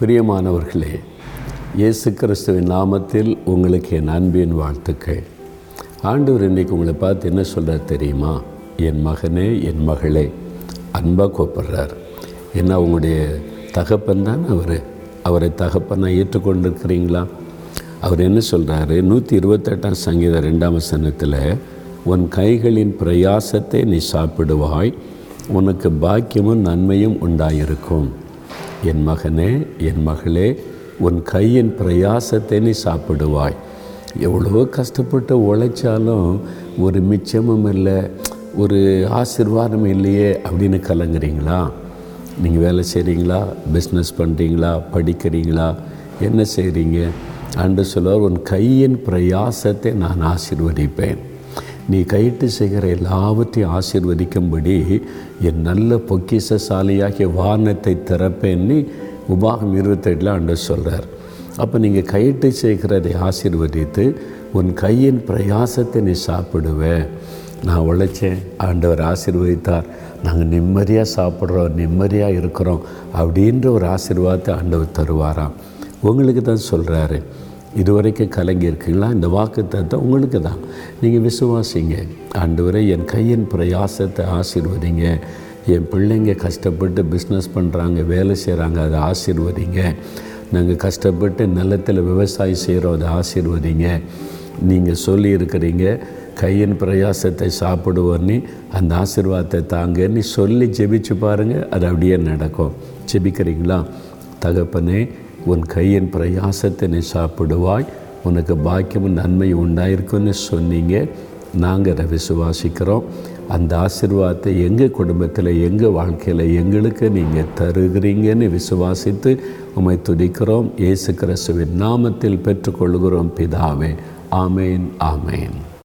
பிரியமானவர்களே இயேசு கிறிஸ்துவின் நாமத்தில் உங்களுக்கு என் அன்பின் வாழ்த்துக்கள். ஆண்டவர் இன்றைக்கி உங்களை பார்த்து என்ன சொல்கிறார் தெரியுமா? என் மகனே என் மகளே அன்பாக கூப்பிட்றார். என்ன உங்களுடைய தகப்பன் தான் அவர்? அவரை தகப்பனாக ஏற்றுக்கொண்டிருக்கிறீங்களா? அவர் என்ன சொல்கிறாரு நூற்றி இருபத்தெட்டாம் சங்கீதம் ரெண்டாம் வசனத்தில் உன் கைகளின் பிரயாசத்தை நீ சாப்பிடுவாய் உனக்கு பாக்கியமும் நன்மையும் உண்டாயிருக்கும். என் மகனே என் மகளே உன் கையின் பிரயாசத்தை நீ சாப்பிடுவாய். எவ்வளோ கஷ்டப்பட்டு உழைச்சாலும் ஒரு மிச்சமும் இல்லை ஒரு ஆசிர்வாதம் இல்லையே அப்படின்னு கலங்குறீங்களா? நீங்கள் வேலை செய்கிறீங்களா பிஸ்னஸ் பண்ணுறீங்களா படிக்கிறீங்களா? என்ன செய்கிறீங்க அன்று சொல்லுவார் உன் கையின் பிரயாசத்தை நான் ஆசிர்வதிப்பேன். நீ கையிட்டு செய்கிற எல்லாவற்றையும் ஆசீர்வதிக்கும்படி என் நல்ல பொக்கிசசாலியாகிய வானத்தை திறப்பேன்னு உபாகம் இருபத்தெட்டில் ஆண்டு சொல்கிறார் அப்போ நீங்கள் கையிட்டு செய்கிறதை ஆசீர்வதித்து உன் கையின் பிரயாசத்தை நீ சாப்பிடுவேன் நான் உழைச்சேன் ஆண்டவர் ஆசீர்வதித்தார். நாங்கள் நிம்மதியாக சாப்பிட்றோம் நிம்மதியாக இருக்கிறோம் அப்படின்ற ஒரு ஆசீர்வாதத்தை ஆண்டவர் தருவாராம். உங்களுக்கு தான் சொல்கிறாரு இதுவரைக்கும் கலங்கியிருக்கீங்களா? இந்த வாக்கு தத்துவம் உங்களுக்கு தான். நீங்கள் விசுவாசிங்க. ஆண்டவரை என் கையின் பிரயாசத்தை ஆசீர்வதிங்க. என் பிள்ளைங்க கஷ்டப்பட்டு பிஸ்னஸ் பண்ணுறாங்க வேலை செய்கிறாங்க அதை ஆசீர்வதிங்க. நாங்கள் கஷ்டப்பட்டு நிலத்தில் விவசாயம் செய்கிறோம் அதை ஆசீர்வதிங்க. நீங்கள் சொல்லியிருக்கிறீங்க கையின் பிரயாசத்தை சாப்பிடுவோன்னு அந்த ஆசீர்வாதத்தை தாங்கன்னு சொல்லி ஜெபிச்சு பாருங்கள் அது அப்படியே நடக்கும். ஜெபிக்கிறீங்களா? தகப்பனே உன் கையின் பிரயாசத்தை சாப்பிடுவாய். உனக்கு பாக்கியமும் நன்மை உண்டாயிருக்குன்னு சொன்னீங்க. நாங்கள் அதை விசுவாசிக்கிறோம். அந்த ஆசிர்வாதத்தை எங்கள் குடும்பத்தில் எங்கள் வாழ்க்கையில் எங்களுக்கு நீங்கள் தருகிறீங்கன்னு விசுவாசித்து உம்மை துதிக்கிறோம். இயேசு கிறிஸ்துவின் நாமத்தில் பெற்றுக்கொள்கிறோம். பிதாவே ஆமேன் ஆமேன்.